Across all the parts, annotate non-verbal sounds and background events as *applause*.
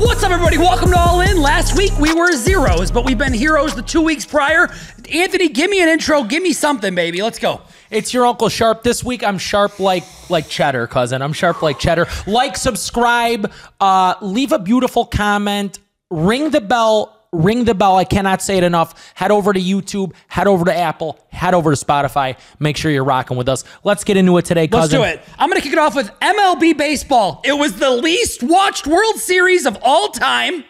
What's up, everybody? Welcome to All In. Last week we were zeros, but we've been heroes the two weeks prior. Anthony, give me an intro. Give me something, baby. Let's go. It's your Uncle Sharp. This week I'm sharp like like cheddar, cousin. I'm sharp like cheddar. Like, subscribe, uh, leave a beautiful comment, ring the bell. Ring the bell. I cannot say it enough. Head over to YouTube, head over to Apple, head over to Spotify. Make sure you're rocking with us. Let's get into it today, cousin. Let's do it. I'm going to kick it off with MLB baseball. It was the least watched World Series of all time.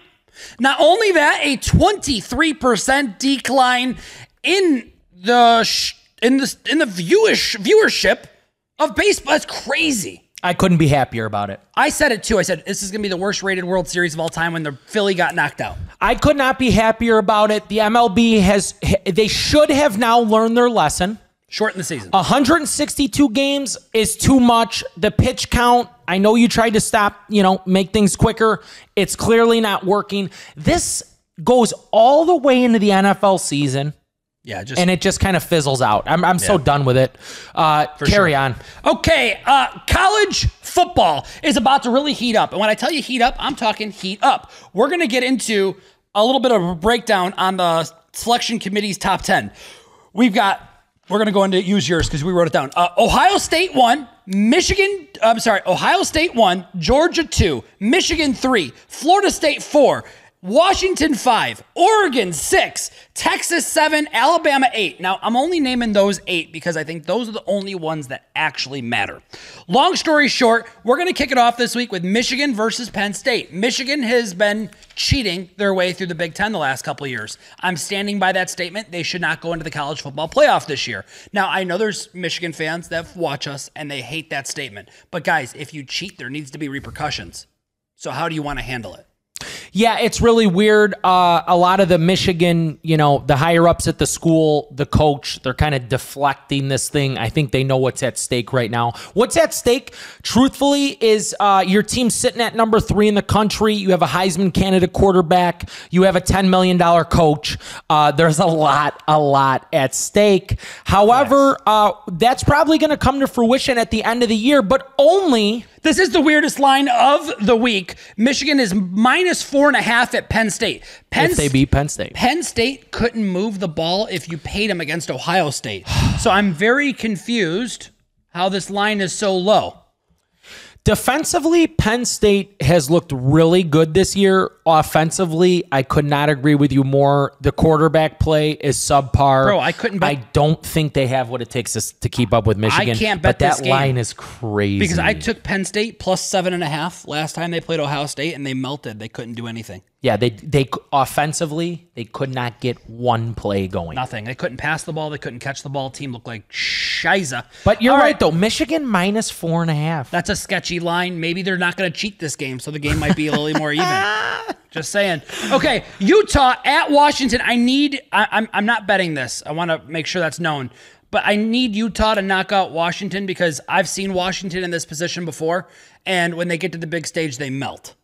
Not only that, a 23% decline in the sh- in the in the viewish viewership of baseball. That's crazy. I couldn't be happier about it. I said it too. I said this is going to be the worst rated World Series of all time when the Philly got knocked out. I could not be happier about it. The MLB has they should have now learned their lesson. Shorten the season. 162 games is too much. The pitch count, I know you tried to stop, you know, make things quicker. It's clearly not working. This goes all the way into the NFL season. Yeah, just and it just kind of fizzles out. I'm, I'm so done with it. Uh, carry sure. on. Okay, uh, college football is about to really heat up. And when I tell you heat up, I'm talking heat up. We're to get into a little bit of a breakdown on the selection committee's top 10. We've got, we're to go into use yours because we wrote it down. Uh, Ohio State one, Michigan, I'm sorry, Ohio State one, Georgia two, Michigan three, Florida State four. Washington 5, Oregon 6, Texas 7, Alabama 8. Now, I'm only naming those 8 because I think those are the only ones that actually matter. Long story short, we're going to kick it off this week with Michigan versus Penn State. Michigan has been cheating their way through the Big 10 the last couple years. I'm standing by that statement. They should not go into the college football playoff this year. Now, I know there's Michigan fans that watch us and they hate that statement. But guys, if you cheat, there needs to be repercussions. So how do you want to handle it? Yeah, it's really weird. Uh, a lot of the Michigan, you know, the higher ups at the school, the coach, they're kind of deflecting this thing. I think they know what's at stake right now. What's at stake, truthfully, is uh, your team sitting at number three in the country. You have a Heisman candidate quarterback. You have a $10 million coach. Uh, there's a lot, a lot at stake. However, uh, that's probably going to come to fruition at the end of the year, but only. This is the weirdest line of the week. Michigan is minus four and a half at Penn State. Penn If they beat Penn State. Penn State couldn't move the ball if you paid them against Ohio State. *sighs* So I'm very confused how this line is so low. Defensively, Penn State has looked really good this year. Offensively, I could not agree with you more. The quarterback play is subpar. Bro, I couldn't bet- I don't think they have what it takes to, to keep up with Michigan. I can't bet but that game. line is crazy. Because I took Penn State plus seven and a half last time they played Ohio State and they melted. They couldn't do anything. yeah, they they offensively they could not get one play going. Nothing. They couldn't pass the ball. They couldn't catch the ball. Team looked like shiza. But you're All right, though. Michigan minus four and a half. That's a sketchy line. Maybe they're not going to cheat this game, so the game might be a little more even. *laughs* Just saying. Okay, Utah at Washington. I need. I, I'm. I'm not betting this. I want to make sure that's known. But I need Utah to knock out Washington because I've seen Washington in this position before, and when they get to the big stage, they melt.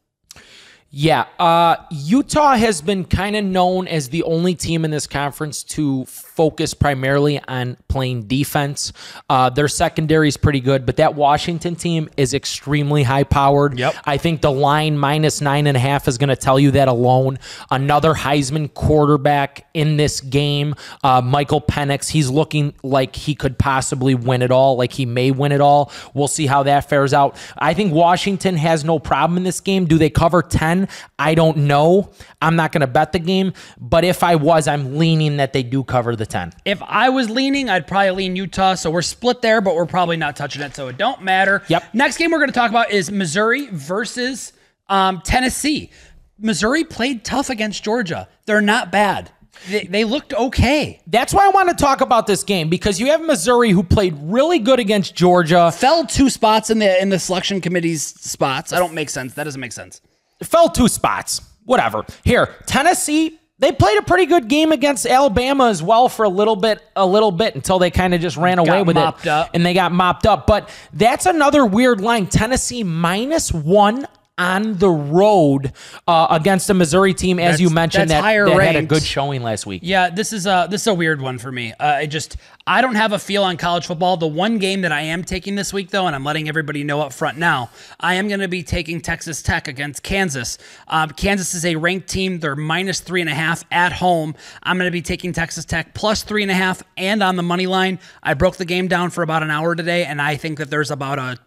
Yeah, uh, Utah has been kind of known as the only team in this conference to focus primarily on playing defense. Uh, their secondary is pretty good, but that Washington team is extremely high powered. Yep. I think the line minus nine and a half is going to tell you that alone. Another Heisman quarterback in this game, uh, Michael Penix. He's looking like he could possibly win it all, like he may win it all. We'll see how that fares out. I think Washington has no problem in this game. Do they cover 10? I don't know. I'm not going to bet the game, but if I was, I'm leaning that they do cover the 10. If I was leaning, I'd probably lean Utah. So we're split there, but we're probably not touching it, so it don't matter. Yep. Next game we're going to talk about is Missouri versus um, Tennessee. Missouri played tough against Georgia. They're not bad. They, they looked okay. That's why I want to talk about this game because you have Missouri who played really good against Georgia. Fell two spots in the in the selection committee's spots. I don't make sense. That doesn't make sense. Fell two spots. Whatever. Here, Tennessee, they played a pretty good game against Alabama as well for a little bit, a little bit until they kind of just ran away with it up. and they got mopped up. But that's another weird line. Tennessee minus one on the road uh, against a Missouri team, as That's- you mentioned, that, that had a good showing last week. Yeah, this is a this is a weird one for me. Uh, I just I don't have a feel on college football. The one game that I am taking this week, though, and I'm letting everybody know up front now, I am going to be taking Texas Tech against Kansas. Um, Kansas is a ranked team; they're minus three and a half at home. I'm going to be taking Texas Tech plus three and a half and on the money line. I broke the game down for about an hour today, and I think that there's about a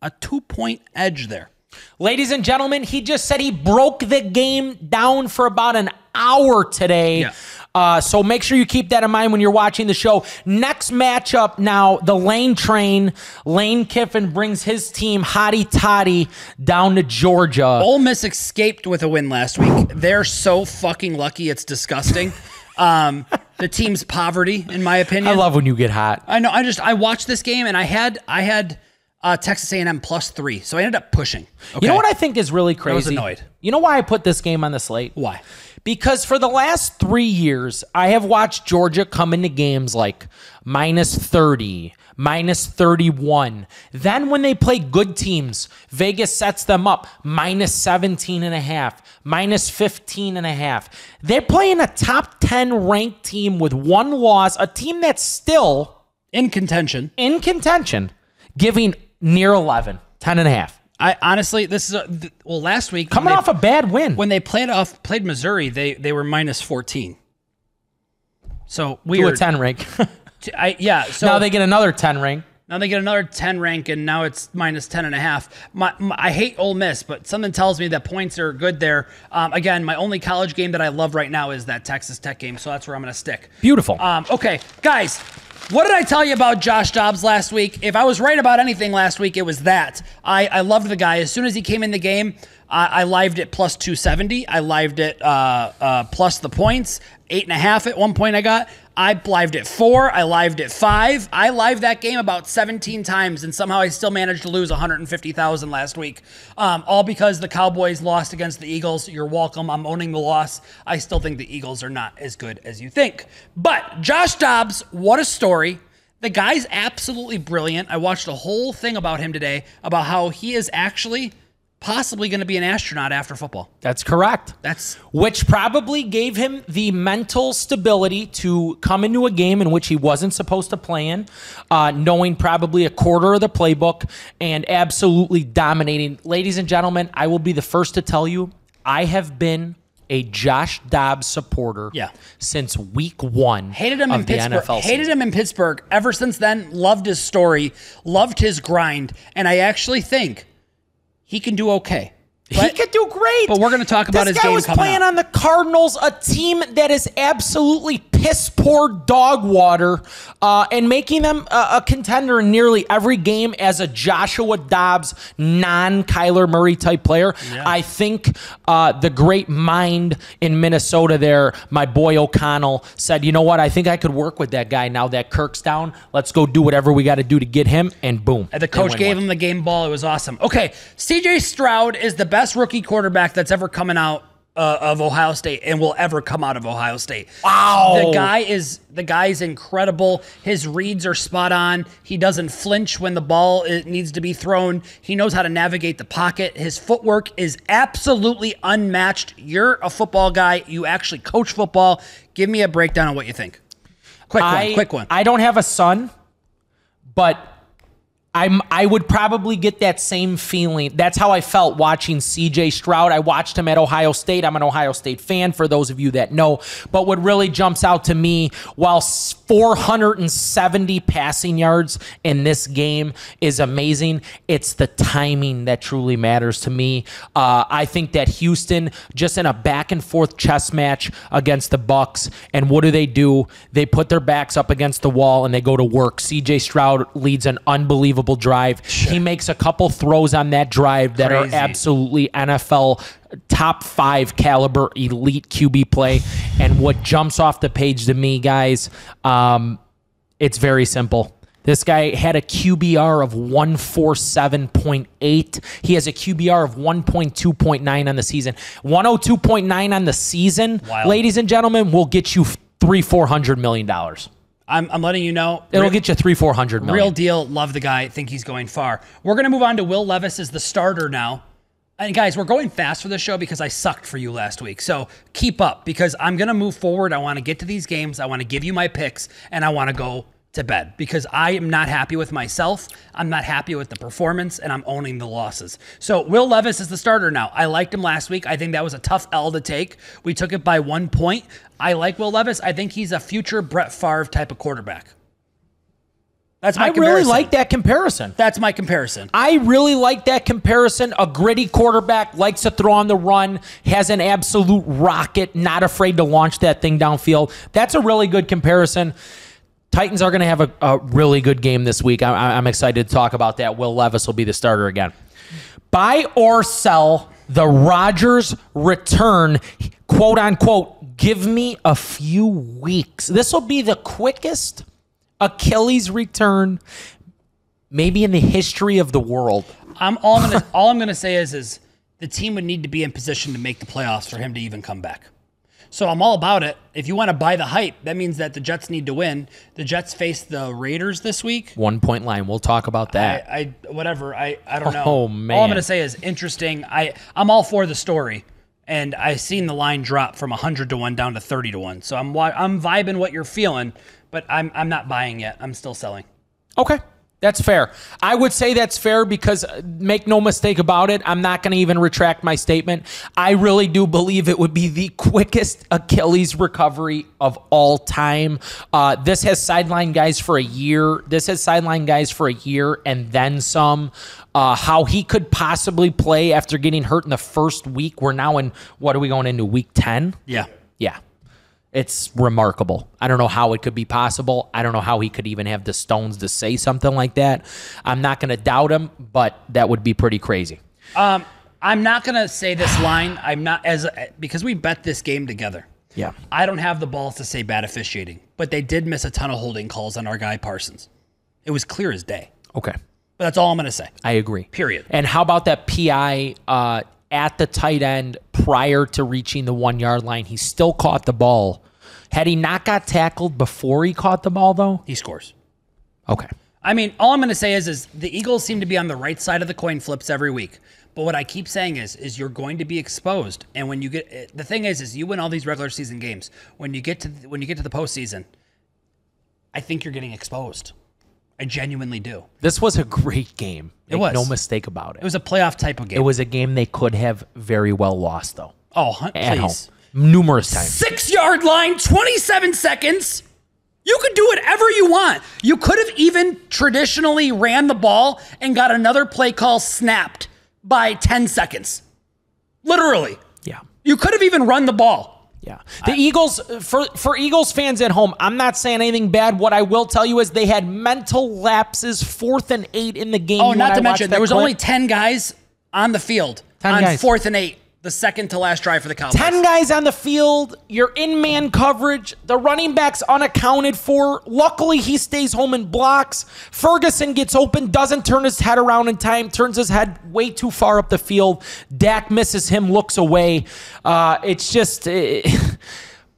a two point edge there. Ladies and gentlemen, he just said he broke the game down for about an hour today. Yeah. Uh, so make sure you keep that in mind when you're watching the show. Next matchup now, the Lane Train. Lane Kiffin brings his team, Hotty Toddy, down to Georgia. Ole Miss escaped with a win last week. They're so fucking lucky. It's disgusting. Um, the team's poverty, in my opinion. I love when you get hot. I know. I just I watched this game and I had I had uh, Texas A&M plus three, so I ended up pushing. Okay? You know what I think is really crazy? I was annoyed. You know why I put this game on the slate? Why? Because for the last three years, I have watched Georgia come into games like minus 30, minus 31. Then when they play good teams, Vegas sets them up minus 17 and a half, minus 15 and a half. They're playing a top 10 ranked team with one loss, a team that's still In contention. in contention, giving near 11, 10 and a half. I honestly, this is a, th- well. Last week, Coming they- off a bad win. when they played off played Missouri, they they were minus fourteen. So weird. a 10 rank. *laughs* I, yeah. So now they get another 10 rank. Now they get another 10 rank, and now it's minus 10 and a half. My, my- I hate Ole Miss, but something tells me that points are good there. Um, again, my only college game that I love right now is that Texas Tech game, so that's where I'm going to stick. Beautiful. Um, okay, guys, what did I tell you about Josh Dobbs last week? If I was right about anything last week, it was that. I, I loved the guy. As soon as he came in the game, I, I lived it plus 270. I lived it uh, uh, plus the points. Eight and a half at one point I got. I lived it four. I lived it five. I lived that game about 17 times, and somehow I still managed to lose 150,000 last week. Um, all because the Cowboys lost against the Eagles. You're welcome. I'm owning the loss. I still think the Eagles are not as good as you think. But Josh Dobbs, what a story. The guy's absolutely brilliant. I watched a whole thing about him today about how he is actually possibly going to be an astronaut after football. That's correct. That's Which probably gave him the mental stability to come into a game in which he wasn't supposed to play in, uh, knowing probably a quarter of the playbook and absolutely dominating. Ladies and gentlemen, I will be the first to tell you, I have been a Josh Dobbs supporter Yeah. since week one hated him of in the Pittsburgh. NFL Hated him in Pittsburgh. Ever since then, loved his story, loved his grind, and I actually think he can do okay. He But- could do great. but we're gonna talk about this his guy game was playing up. on the Cardinals, a team that is absolutely piss poor dog water, uh, and making them a, a contender in nearly every game as a Joshua Dobbs non Kyler Murray type player. I think uh, the great mind in Minnesota there, my boy O'Connell, said, "You know what? I think I could work with that guy now that Kirk's down. Let's go do whatever we got to do to get him." And boom, And the coach gave him the game ball. It was awesome. Okay, CJ Stroud is the best rookie quarterback that's ever coming out uh, of Ohio State and will ever come out of Ohio State. Wow. The guy is the guy's incredible. His reads are spot on. He doesn't flinch when the ball needs to be thrown. He knows how to navigate the pocket. His footwork is absolutely unmatched. You're a football guy. You actually coach football. Give me a breakdown on what you think. Quick one. Quick one. I don't have a son, but I'm I would probably get that same feeling. That's how I felt watching CJ Stroud. I watched him at Ohio State. I'm an Ohio State fan for those of you that know. But what really jumps out to me while 470 passing yards in this game is amazing, it's the timing that truly matters to me. Uh, I think that Houston just in a back and forth chess match against the Bucks and what do they do? They put their backs up against the wall and they go to work. CJ Stroud leads an unbelievable drive. He makes a couple throws on that drive that Crazy. are absolutely NFL top five caliber elite QB play. And what jumps off the page to me, guys, um, it's very simple. This guy had a QBR of 147.8. He has a QBR of 1.2.9 on the season. 102.9 on the season, Wild. ladies and gentlemen, will get you three, four hundred million dollars. I'm, I'm letting you know. It'll Real- get you three, four hundred million. Real deal. Love the guy. Think he's going far. We're going to move on to Will Levis as the starter now. And guys, we're going fast for this show because I sucked for you last week. So keep up because I'm going to move forward. I want to get to these games. I want to give you my picks and I want to go to bed because I am not happy with myself. I'm not happy with the performance and I'm owning the losses. So Will Levis is the starter now. I liked him last week. I think that was a tough L to take. We took it by one point. I like Will Levis. I think he's a future Brett Favre type of quarterback. That's my comparison. I comparison. really like that comparison. That's my comparison. I really like that comparison. A gritty quarterback likes to throw on the run, has an absolute rocket, not afraid to launch that thing downfield. That's a really good comparison. Titans are going to have a, a, really good game this week. I, I'm excited to talk about that. Will Levis will be the starter again. Buy or sell the Rodgers return, quote unquote, give me a few weeks. This will be the quickest Achilles return maybe in the history of the world. I'm all I'm gonna all I'm gonna say is is the team would need to be in position to make the playoffs for him to even come back. So I'm all about it. If you want to buy the hype, that means that the Jets need to win. The Jets face the Raiders this week. One point line. We'll talk about that. I, I whatever. I I don't know. Oh, man. All I'm gonna say is interesting. I I'm all for the story. And I've seen the line drop from 100 to 1 down to 30 to 1. So I'm I'm vibing what you're feeling, but I'm I'm not buying yet. I'm still selling. Okay. That's fair. I would say that's fair because uh, make no mistake about it, I'm not going to even retract my statement. I really do believe it would be the quickest Achilles recovery of all time. Uh, this has sidelined guys for a year. This has sidelined guys for a year and then some. Uh, how he could possibly play after getting hurt in the first week. We're now in, what are we going into, week 10? Yeah. Yeah. It's remarkable. I don't know how it could be possible. I don't know how he could even have the stones to say something like that. I'm not going to doubt him, but that would be pretty crazy. Um, I'm not gonna say this line. I'm not as because we bet this game together. Yeah. I don't have the balls to say bad officiating, but they did miss a ton of holding calls on our guy Parsons. It was clear as day. Okay. But that's all I'm gonna say. I agree. Period. And how about that PI uh, at the tight end prior to reaching the one yard line? He still caught the ball. Had he not got tackled before he caught the ball, though? He scores. Okay. I mean, all I'm going to say is, is the Eagles seem to be on the right side of the coin flips every week. But what I keep saying is, is you're going to be exposed. And when you get eh, the thing is, is you win all these regular season games. When you get to when you get to the postseason, I think you're getting exposed. I genuinely do. This was a great game. It Make was. No mistake about It it. was a playoff type of game. It was a game they could have very well lost, though, oh, hun- at home. Numerous times. Six yard line, 27 seconds. You could do whatever you want. You could have even traditionally ran the ball and got another play call snapped by 10 seconds. Literally. Yeah. You could have even run the ball. Yeah. The Eagles uh, for for Eagles fans at home, I'm not saying anything bad. What I will tell you is they had mental lapses, fourth and eight in the game. Oh, not to watched mention, there was clip. only 10 guys on the field 10 on guys. fourth and eight, the second to last drive for the Cowboys. 10 guys on the field. You're in man coverage. The running back's unaccounted for. Luckily, he stays home and blocks. Ferguson gets open, doesn't turn his head around in time, turns his head way too far up the field. Dak misses him, looks away. Uh, it's just. *laughs* eh,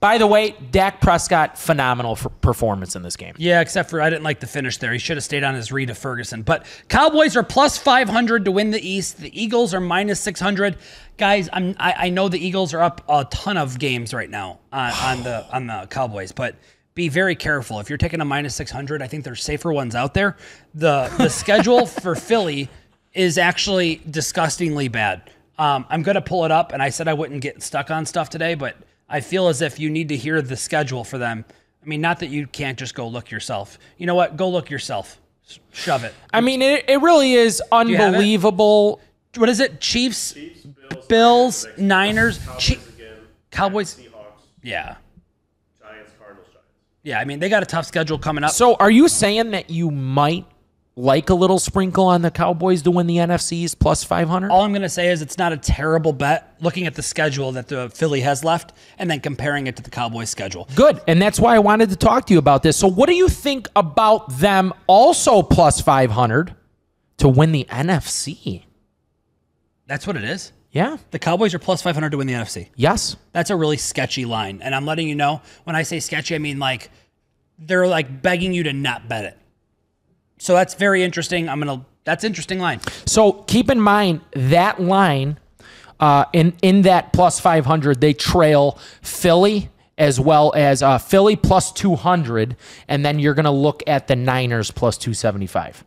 by the way, Dak Prescott, phenomenal for performance in this game. Yeah, except for I didn't like the finish there. He should have stayed on his read of Ferguson. But Cowboys are plus 500 to win the East. The Eagles are minus 600. Guys, I'm, I, I know the Eagles are up a ton of games right now on, on the *sighs* on the Cowboys, but be very careful. If you're taking a minus 600, I think there's safer ones out there. The the schedule *laughs* for Philly is actually disgustingly bad. Um, I'm going to pull it up, and I said I wouldn't get stuck on stuff today, but I feel as if you need to hear the schedule for them. I mean, not that you can't just go look yourself. You know what? Go look yourself. Shove it. I mean, it, it really is have it? unbelievable. What is it? Chiefs, Bills, Niners, Chi- again, Cowboys. Seahawks, Yeah. Giants, Cardinals, Giants. Yeah, I mean, they got a tough schedule coming up. So, are you saying that you might like a little sprinkle on the Cowboys to win the NFC's plus 500? All I'm going to say is it's not a terrible bet looking at the schedule that the Philly has left and then comparing it to the Cowboys schedule. Good. And that's why I wanted to talk to you about this. So, what do you think about them also plus 500 to win the NFC? That's what it is. Yeah. The Cowboys are plus 500 to win the NFC. Yes. That's a really sketchy line. And I'm letting you know when I say sketchy, I mean like they're like begging you to not bet it. So that's very interesting. I'm to, that's interesting line. So, keep in mind that line Uh, in in that plus 500, they trail Philly as well as uh, Philly plus 200, and then you're to look at the Niners plus 275.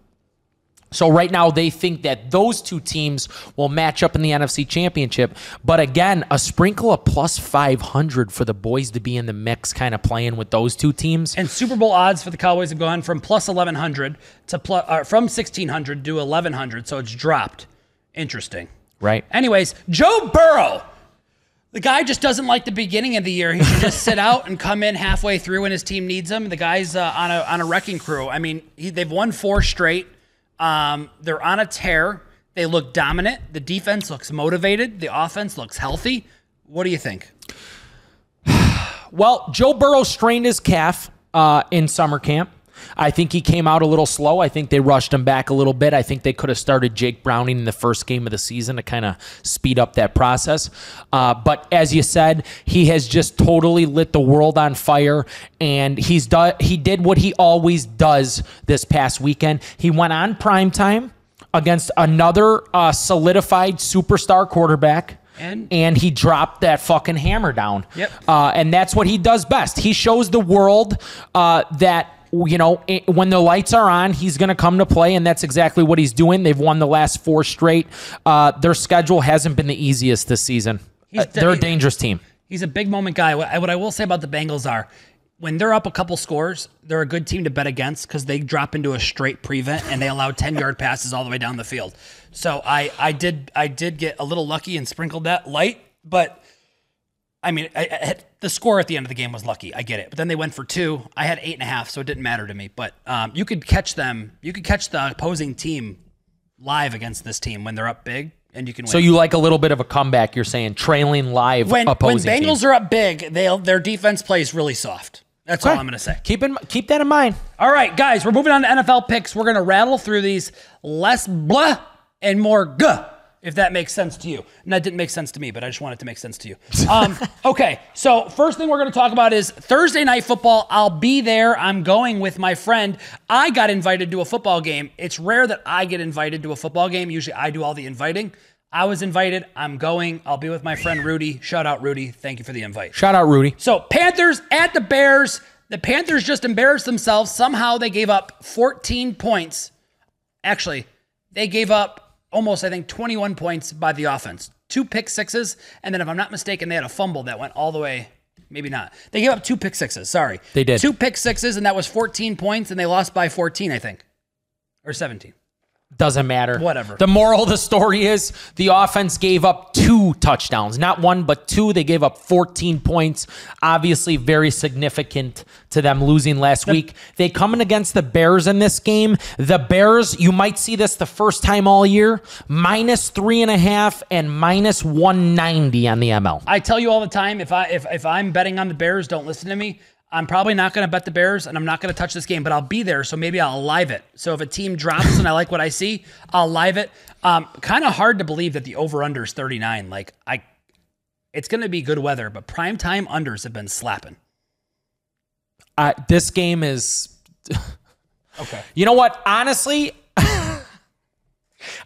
So right now they think that those two teams will match up in the NFC Championship, but again, a sprinkle of plus 500 for the boys to be in the mix kind of playing with those two teams. And Super Bowl odds for the Cowboys have gone from plus 1100 to plus, uh, from 1600 to 1100, so it's dropped. Interesting. Right. Anyways, Joe Burrow. The guy just doesn't like the beginning of the year. He should just sit out and come in halfway through when his team needs him. The guy's uh, on a on a wrecking crew. I mean, he, they've won four straight. Um, they're on a tear. They look dominant. The defense looks motivated. The offense looks healthy. What do you think? *sighs* Well, Joe Burrow strained his calf uh, in summer camp. I think he came out a little slow. I think they rushed him back a little bit. I think they could have started Jake Browning in the first game of the season to kind of speed up that process. Uh, but as you said, he has just totally lit the world on fire, and he's done. He did what he always does this past weekend. He went on prime time against another uh, solidified superstar quarterback. And- and he dropped that fucking hammer down. Yep. Uh, and that's what he does best. He shows the world uh, that you know when the lights are on, he's going to come to play, and that's exactly what he's doing. They've won the last four straight. Uh, their schedule hasn't been the easiest this season. He's Uh, they're a dangerous team. He's a big moment guy. What I, will say about the Bengals are when they're up a couple scores, they're a good team to bet against because they drop into a straight prevent and they allow 10 *laughs* yard passes all the way down the field. So I, I did I did get a little lucky and sprinkled that light, but I mean, I, the score at the end of the game was lucky. I get it, but then they went for two. I had eight and a half, so it didn't matter to me. But um, you could catch them. You could catch the opposing team live against this team when they're up big, and you can win. So you like a little bit of a comeback? You're saying trailing live when when Bengals team. are up big, they their defense plays really soft. That's all I'm going to say. Keep in, keep that in mind. All right, guys, we're moving on to NFL picks. We're going to rattle through these less blah and more guh, if that makes sense to you. And that didn't make sense to me, but I just want it to make sense to you. Um, *laughs* okay, so first thing we're going to talk about is Thursday night football. I'll be there. I'm going with my friend. I got invited to a football game. It's rare that I get invited to a football game. Usually I do all the inviting. I was invited. I'm going. I'll be with my friend Rudy. Shout out, Rudy. Thank you for the invite. Shout out Rudy. So Panthers at the Bears. The Panthers just embarrassed themselves. Somehow they gave up 14 points. Actually, they gave up almost, I think, 21 points by the offense. Two pick sixes, and then if I'm not mistaken, they had a fumble that went all the way. Maybe not. They gave up two pick sixes. Sorry, They did. two pick sixes, and that was 14 points, and they lost by 14, I think, or 17. Doesn't matter. Whatever. The moral of the story is the offense gave up two touchdowns, not one, but two. They gave up 14 points. Obviously, very significant to them losing last week. They coming against the Bears in this game. The Bears, you might see this the first time all year, minus three and a half and minus 190 on the ML. I tell you all the time, if I if if I'm betting on the Bears, don't listen to me. I'm probably not going to bet the Bears, and I'm not going to touch this game, but I'll be there, so maybe I'll live it. So if a team drops and I like what I see, I'll live it. Um, kind of hard to believe that the over under is 39. Like I, it's going to be good weather, but prime time unders have been slapping. Uh, this game is *laughs* Okay. You know what? Honestly, *laughs*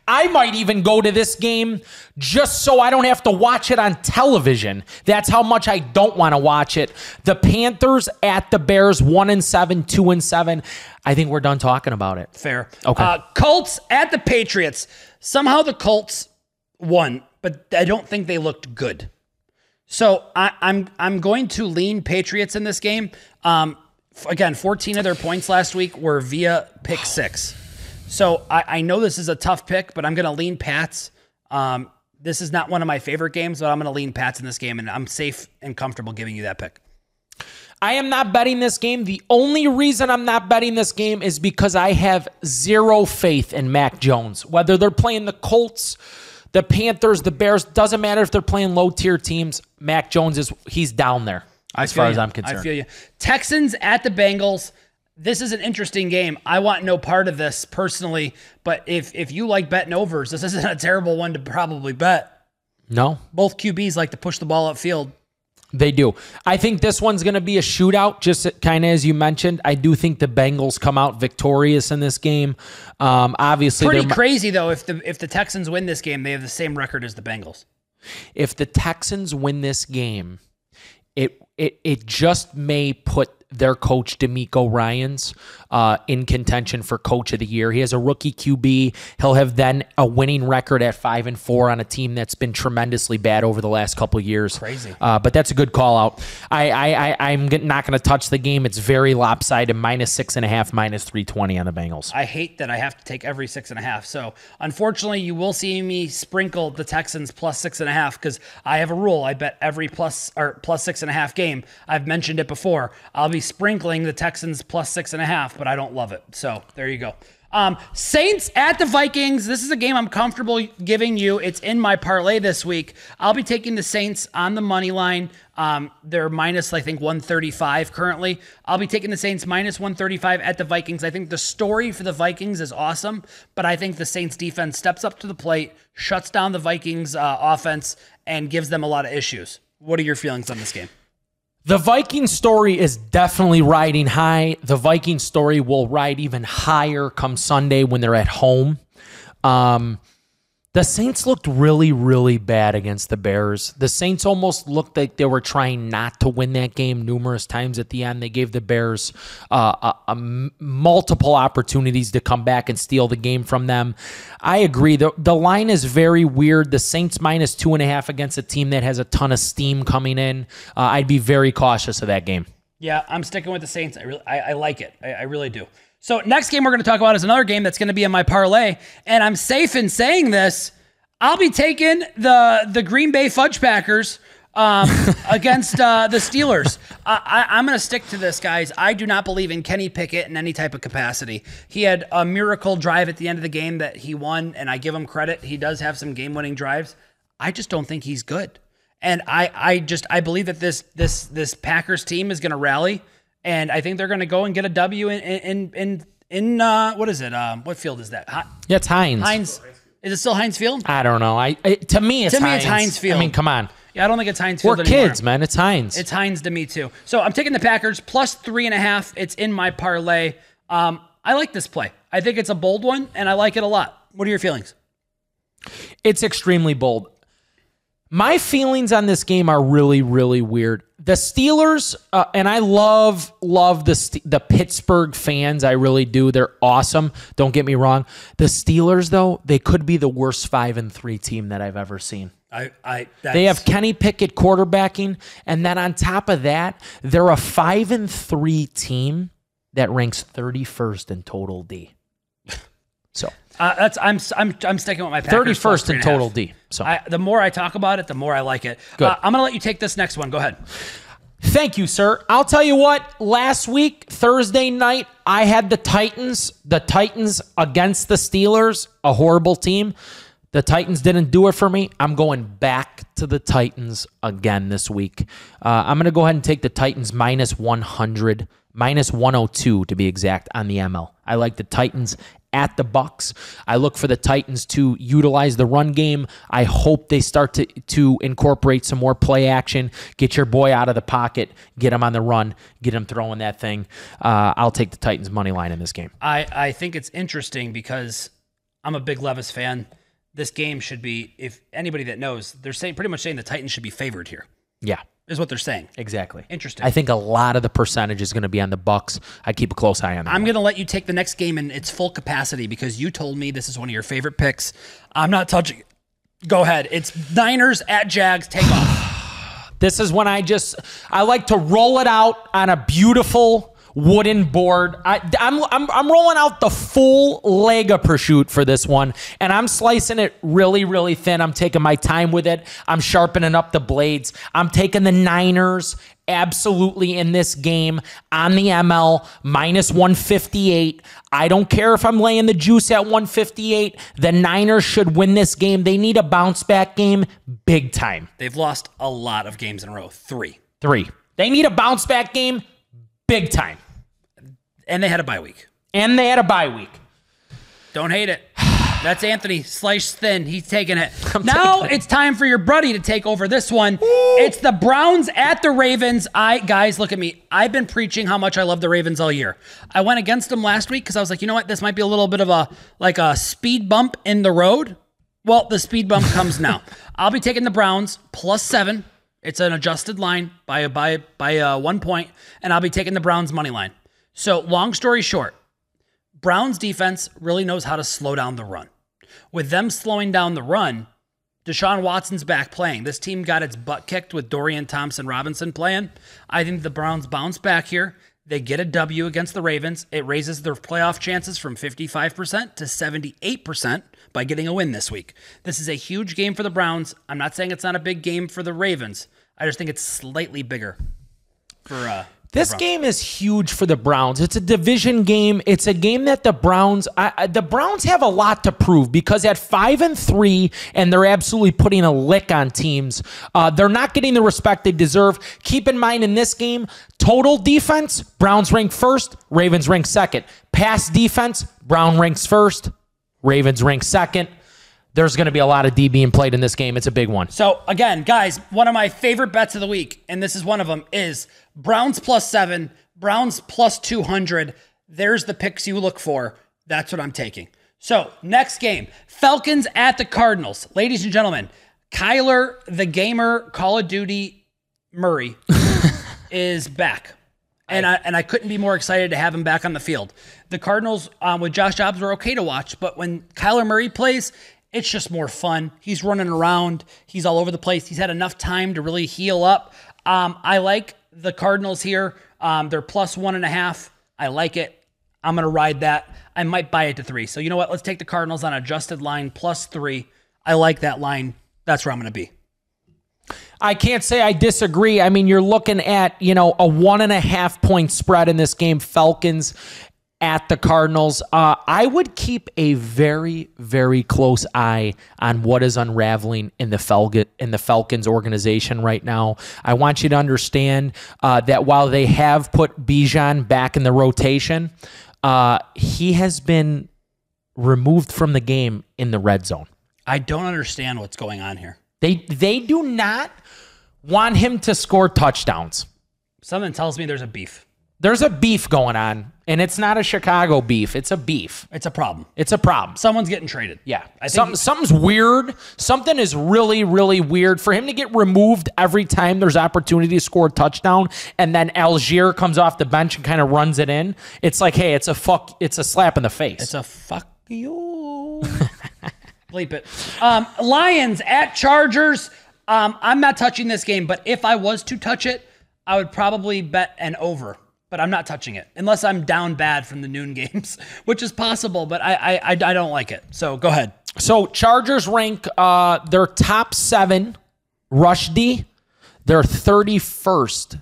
I might even go to this game just so I don't have to watch it on television. That's how much I don't want to watch it. The Panthers at the Bears, one and seven, two and seven. I think we're done talking about it. Fair. Okay. Uh, Colts at the Patriots. Somehow the Colts won, but I don't think they looked good. So I, I'm I'm going to lean Patriots in this game. Um, again, 14 of their points last week were via pick six. So I, I know this is a tough pick, but I'm going to lean Pats. Um, this is not one of my favorite games, but I'm going to lean Pats in this game, and I'm safe and comfortable giving you that pick. I am not betting this game. The only reason I'm not betting this game is because I have zero faith in Mac Jones. Whether they're playing the Colts, the Panthers, the Bears, doesn't matter if they're playing low tier teams. Mac Jones is he's down there as far as. I'm concerned. I feel you. Texans at the Bengals. This is an interesting game. I want no part of this personally, but if if you like betting overs, this isn't a terrible one to probably bet. No, Both QBs like to push the ball upfield. They do. I think this one's going to be a shootout, just kind of as you mentioned. I do think the Bengals come out victorious in this game. Um, obviously, Pretty crazy though. If the if the Texans win this game, they have the same record as the Bengals. If the Texans win this game, it it it just may put their coach DeMeco Ryans uh, in contention for coach of the year. He has a rookie QB. He'll have then a winning record at five and four on a team that's been tremendously bad over the last couple of years. Crazy. Uh, but that's a good call out. I, I, I I'm g- not going to touch the game. It's very lopsided. Minus six and a half, minus three twenty on the Bengals. I hate that I have to take every six and a half. So unfortunately, you will see me sprinkle the Texans plus six and a half because I have a rule. I bet every plus or plus six and a half game. I've mentioned it before. I'll be sprinkling the Texans plus six and a half, but I don't love it. So there you go. Um, Saints at the Vikings. This is a game I'm comfortable giving you. It's in my parlay this week. I'll be taking the Saints on the money line. Um, they're minus, I think, 135 currently. I'll be taking the Saints minus 135 at the Vikings. I think the story for the Vikings is awesome, but I think the Saints defense steps up to the plate, shuts down the Vikings uh, offense, and gives them a lot of issues. What are your feelings on this game? The Viking story is definitely riding high. The Viking story will ride even higher come Sunday when they're at home. Um, the Saints looked really, really bad against the Bears. The Saints almost looked like they were trying not to win that game numerous times at the end. They gave the Bears uh, a, a multiple opportunities to come back and steal the game from them. I agree. The, the line is very weird. The Saints minus two and a half against a team that has a ton of steam coming in. Uh, I'd be very cautious of that game. Yeah, I'm sticking with the Saints. I really, I, I like it. I, I really do. So next game we're going to talk about is another game that's going to be in my parlay, and I'm safe in saying this. I'll be taking the the Green Bay Fudge Packers um, *laughs* against uh, the Steelers. I, I, I'm going to stick to this, guys. I do not believe in Kenny Pickett in any type of capacity. He had a miracle drive at the end of the game that he won, and I give him credit. He does have some game winning drives. I just don't think he's good. And I, I just I believe that this this this Packers team is going to rally, and I think they're going to go and get a W in in in, in uh, what is it? Um, what field is that? Hi- Yeah, it's Heinz. Heinz. Is it still Heinz Field? I don't know. I, I to me it's To me, Heinz. it's Heinz Field. I mean, come on. Yeah, I don't think it's Heinz We're Field anymore. kids, man. It's Heinz. It's Heinz to me too. So I'm taking the Packers plus three and a half. It's in my parlay. Um, I like this play. I think it's a bold one, and I like it a lot. What are your feelings? It's extremely bold. My feelings on this game are really, really weird. The Steelers, uh, and I love, love the the Pittsburgh fans. I really do. They're awesome. Don't get me wrong. The Steelers, though, they could be the worst five and three team that I've ever seen. I, I that's, They have Kenny Pickett quarterbacking, and then on top of that, they're a five and three team that ranks thirty first in total D. *laughs* So uh, that's I'm I'm I'm sticking with my thirty first in and a half. total D. So I, the more I talk about it, the more I like it. Good. Uh, I'm gonna let you take this next one. Go ahead. Thank you, sir. I'll tell you what, last week, Thursday night, I had the Titans, the Titans against the Steelers, a horrible team. The Titans didn't do it for me. I'm going back to the Titans again this week. Uh, I'm going to go ahead and take the Titans minus 100, minus 102 to be exact on the ML. I like the Titans at the Bucks. I look for the Titans to utilize the run game. I hope they start to to incorporate some more play action. Get your boy out of the pocket, get him on the run, get him throwing that thing. Uh, I'll take the Titans money line in this game. I, I think it's interesting because I'm a big Levis fan. This game should be, if anybody that knows, they're saying pretty much saying the Titans should be favored here. Yeah, Is what they're saying. exactly. Interesting. I think a lot of the percentage is going to be on the Bucks. I keep a close eye on that. I'm going to let you take the next game in its full capacity because you told me this is one of your favorite picks. I'm not touching it. Go ahead. It's Niners at Jags. Take off. *sighs* This is when I just I like to roll it out on a beautiful wooden board. I, I'm, I'm I'm rolling out the full leg of prosciutto for this one, and I'm slicing it really really thin. I'm taking my time with it. I'm sharpening up the blades. I'm taking the Niners absolutely in this game on the ML minus 158. I don't care if I'm laying the juice at 158. The Niners should win this game. They need a bounce back game big time. They've lost a lot of games in a row. Three. Three. They need a bounce back game big time. And they had a bye week. And they had a bye week. Don't hate it. *sighs* That's Anthony sliced thin. He's taking it. *laughs* now it's time for your buddy to take over this one. It's the Browns at the Ravens. I guys, look at me. I've been preaching how much I love the Ravens all year. I went against them last week because I was like, you know what? This might be a little bit of a like a speed bump in the road. Well, the speed bump comes now. *laughs* I'll be taking the Browns plus seven. It's an adjusted line by by by uh, one point, and I'll be taking the Browns money line. So, long story short, Browns defense really knows how to slow down the run. With them slowing down the run, Deshaun Watson's back playing. This team got its butt kicked with Dorian Thompson Robinson playing. I think the Browns bounce back here. They get a W against the Ravens. It raises their playoff chances from 55% to 78% by getting a win this week. This is a huge game for the Browns. I'm not saying it's not a big game for the Ravens. I just think it's slightly bigger for uh This game is huge for the Browns. It's a division game. It's a game that the Browns, I, I- the Browns have a lot to prove because at five and three, and they're absolutely putting a lick on teams. Uh, they're not getting the respect they deserve. Keep in mind in this game, total defense, Browns rank first, Ravens rank second. Pass defense, Brown ranks first, Ravens rank second. There's going to be a lot of D being played in this game. It's a big one. So again, guys, one of my favorite bets of the week, and this is one of them, is Browns plus seven, Browns plus two hundred. There's the picks you look for. That's what I'm taking. So next game, Falcons at the Cardinals, ladies and gentlemen. Kyler, the gamer, Call of Duty, Murray *laughs* is back. And I, and I couldn't be more excited to have him back on the field. The Cardinals um, with Josh Dobbs were okay to watch, but when Kyler Murray plays, it's just more fun. He's running around, he's all over the place. He's had enough time to really heal up. Um, I like the Cardinals here. Um, they're plus one and a half. I like it. I'm going to ride that. I might buy it to three. So you know what? Let's take the Cardinals on adjusted line plus three. I like that line. That's where I'm going to be. I can't say I disagree. I mean, you're looking at, you know, a one and a half point spread in this game, Falcons at the Cardinals. Uh, I would keep a very, very close eye on what is unraveling in the Falcon in the Falcons organization right now. I want you to understand uh, that while they have put Bijan back in the rotation, uh, he has been removed from the game in the red zone. I don't understand what's going on here. They they do not want him to score touchdowns. Something tells me there's a beef. There's a beef going on, and it's not a Chicago beef. It's a beef. It's a problem. It's a problem. Someone's getting traded. Yeah, I think Some, something's weird. Something is really, really weird for him to get removed every time there's opportunity to score a touchdown, and then Allgeier comes off the bench and kind of runs it in. It's like, hey, it's a fuck. It's a slap in the face. it's a fuck you. *laughs* Bleep it. Um, Lions at Chargers. Um, I'm not touching this game, but if I was to touch it, I would probably bet an over. But I'm not touching it unless I'm down bad from the noon *laughs* games, which is possible. But I I, I, I don't like it. So go ahead. So Chargers rank uh their top seven rush D. They're 31st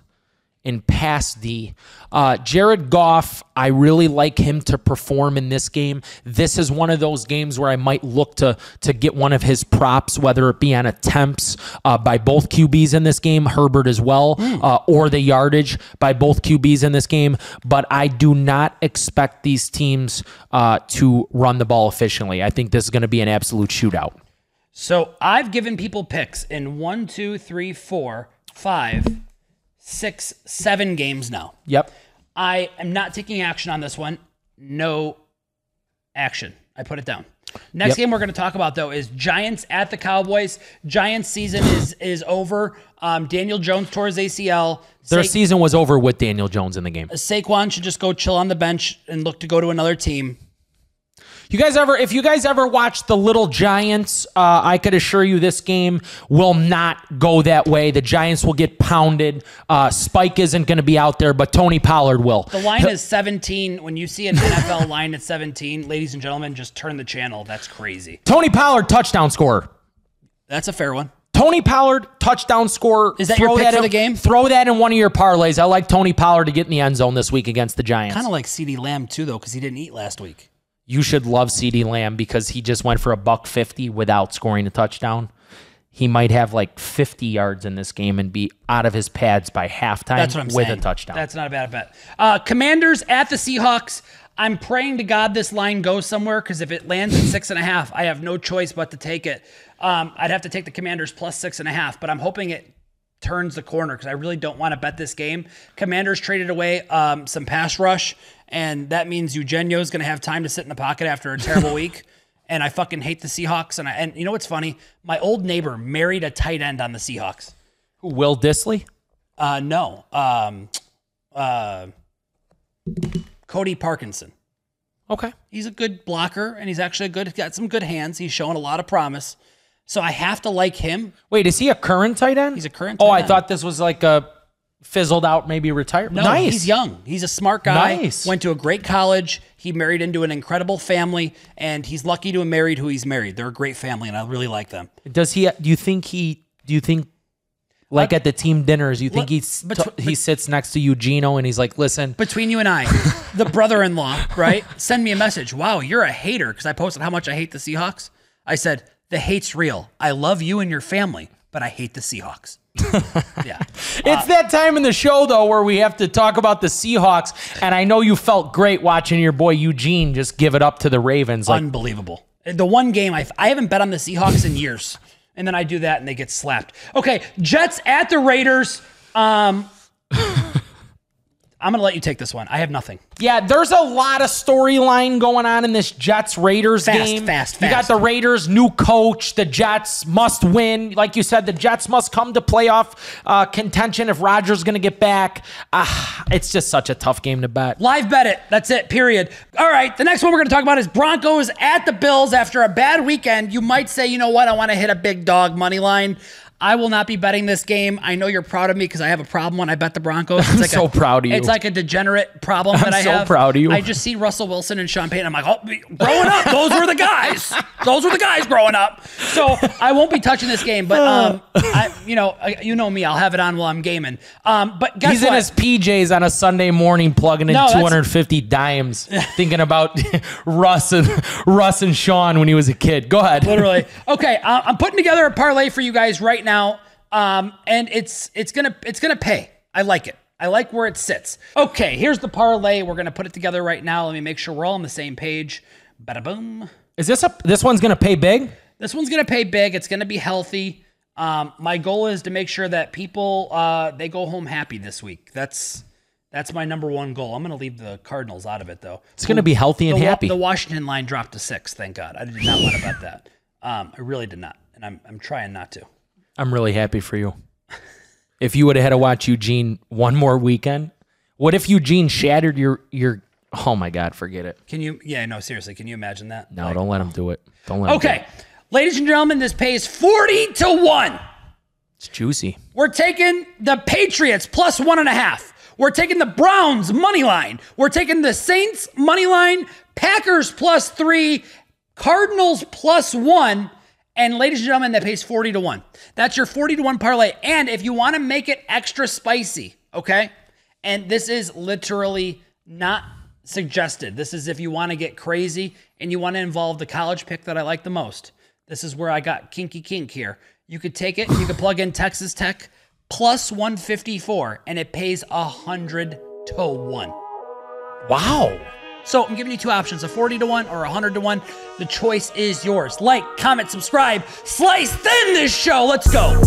in pass D. Uh, Jared Goff, I really like him to perform in this game. This is one of those games where I might look to to get one of his props, whether it be on attempts uh, by both QBs in this game, Herbert as well, uh, or the yardage by both QBs in this game. But I do not expect these teams uh, to run the ball efficiently. I think this is going to be an absolute shootout. So I've given people picks in one, two, three, four, five, six, seven games now. Yep. I am not taking action on this one. No action. I put it down. Next Yep. game we're going to talk about though is Giants at the Cowboys. Giants season is is over. Um, Daniel Jones tore his ACL. Their Sa- season was over with Daniel Jones in the game. Saquon should just go chill on the bench and look to go to another team. You guys ever, if you guys ever watch the Little Giants, uh, I could assure you this game will not go that way. The Giants will get pounded. Uh, Spike isn't going to be out there, but Tony Pollard will. The line is 17. When you see an NFL *laughs* line at 17, ladies and gentlemen, just turn the channel. That's crazy. Tony Pollard touchdown scorer. That's a fair one. Tony Pollard touchdown score. Is that your Throw pick for in- the game? Throw that in one of your parlays. I like Tony Pollard to get in the end zone this week against the Giants. Kind of like CeeDee Lamb too, though, because he didn't eat last week. You should love CeeDee Lamb because he just went for a buck 50 without scoring a touchdown. He might have like 50 yards in this game and be out of his pads by halftime That's what I'm with saying. a touchdown. That's not a bad bet. Uh, commanders at the Seahawks. I'm praying to God this line goes somewhere because if it lands at six and a half, I have no choice but to take it. Um, I'd have to take the Commanders plus six and a half, but I'm hoping it turns the corner because I really don't want to bet this game. Commanders traded away um, some pass rush, and that means Eugenio's going to have time to sit in the pocket after a terrible *laughs* week. and I fucking hate the Seahawks. And I, and you know what's funny? My old neighbor married a tight end on the Seahawks. Will Dissly? Uh, no, um, uh, Colby Parkinson. Okay. He's a good blocker, and he's actually a good. Got some good hands. He's showing a lot of promise. So I have to like him. Wait, is he a current tight end? He's a current Oh, I end. thought this was like a fizzled out, maybe retired. No, nice. he's young. He's a smart guy. Nice. Went to a great college. He married into an incredible family, and he's lucky to have married who he's married. They're a great family, and I really like them. Does he? Do you think he? Do you think? Like uh, at the team dinners, you think he's he betw- t- he sits next to Eugenio and he's like, "Listen, Between you and I, *laughs* the brother-in-law, right? Send me a message. Wow, you're a hater because I posted how much I hate the Seahawks. I said the hate's real. I love you and your family, but I hate the Seahawks. *laughs* yeah. It's that time in the show though where we have to talk about the Seahawks, and I know you felt great watching your boy Eugene just give it up to the Ravens. Like, Unbelievable. The one game I I haven't bet on the Seahawks in years, and then I do that and they get slapped. Okay, Jets at the Raiders. Um, I'm gonna let you take this one. I have nothing. yeah, there's a lot of storyline going on in this Jets Raiders Fast, game. fast, You got the Raiders, new coach. The Jets must win. Like you said, the Jets must come to playoff uh, contention if Rodgers going to get back. Ah, it's just such a tough game to bet. Live bet it. That's it. Period. All right. The next one we're going to talk about is Broncos at the Bills after a bad weekend. You might say, you know what? I want to hit a big dog money line. I will not be betting this game. I know you're proud of me because I have a problem when I bet the Broncos. It's I'm like so a, proud of you. It's like a degenerate problem that I so have. proud of you. I just see Russell Wilson and Sean Payton. I'm like, oh, growing up, those were the guys. Those were the guys growing up. So I won't be touching this game, but um, I, you know, you know me. I'll have it on while I'm gaming. Um, but guess He's what? in his PJs on a Sunday morning, plugging in No, 250 dimes, *laughs* thinking about Russ and Russ and Sean when he was a kid. Go ahead. literally. Okay, I'm putting together a parlay for you guys right now, um, and it's it's gonna it's gonna pay. I like it. I like where it sits. Okay, here's the parlay. We're gonna put it together right now. Let me make sure we're all on the same page. Bada boom. Is this a this one's gonna pay big? This one's gonna pay big. It's gonna be healthy. Um, my goal is to make sure that people uh, they go home happy this week. That's that's my number one goal. I'm gonna leave the Cardinals out of it though. It's gonna be healthy and the, happy. The Washington line dropped to six. Thank God. I did not want to bet that. Um, I really did not, and I'm I'm trying not to. I'm really happy for you. If you would have had to watch Eugene one more weekend, what if Eugene shattered your your? Oh my God, forget it. Can you? Yeah, no, seriously. Can you imagine that? No, don't let him do it. Don't let him. do Okay, it. ladies and gentlemen, this pays forty to one. it's juicy. We're taking the Patriots plus one and a half. We're taking the Browns money line. We're taking the Saints money line, Packers plus three, Cardinals plus one. And ladies and gentlemen, that pays 40 to 1. That's your 40 to 1 parlay. And if you want to make it extra spicy, okay? And this is literally not suggested. This is if you want to get crazy and you want to involve the college pick that I like the most. This is where I got kinky kink here. You could take it, you could plug in Texas Tech plus 154, and it pays 100 to 1. Wow. So I'm giving you two options, a 40 to 1 or a 100 to 1. The choice is yours. Like, comment, subscribe, slice thin this show. Let's go.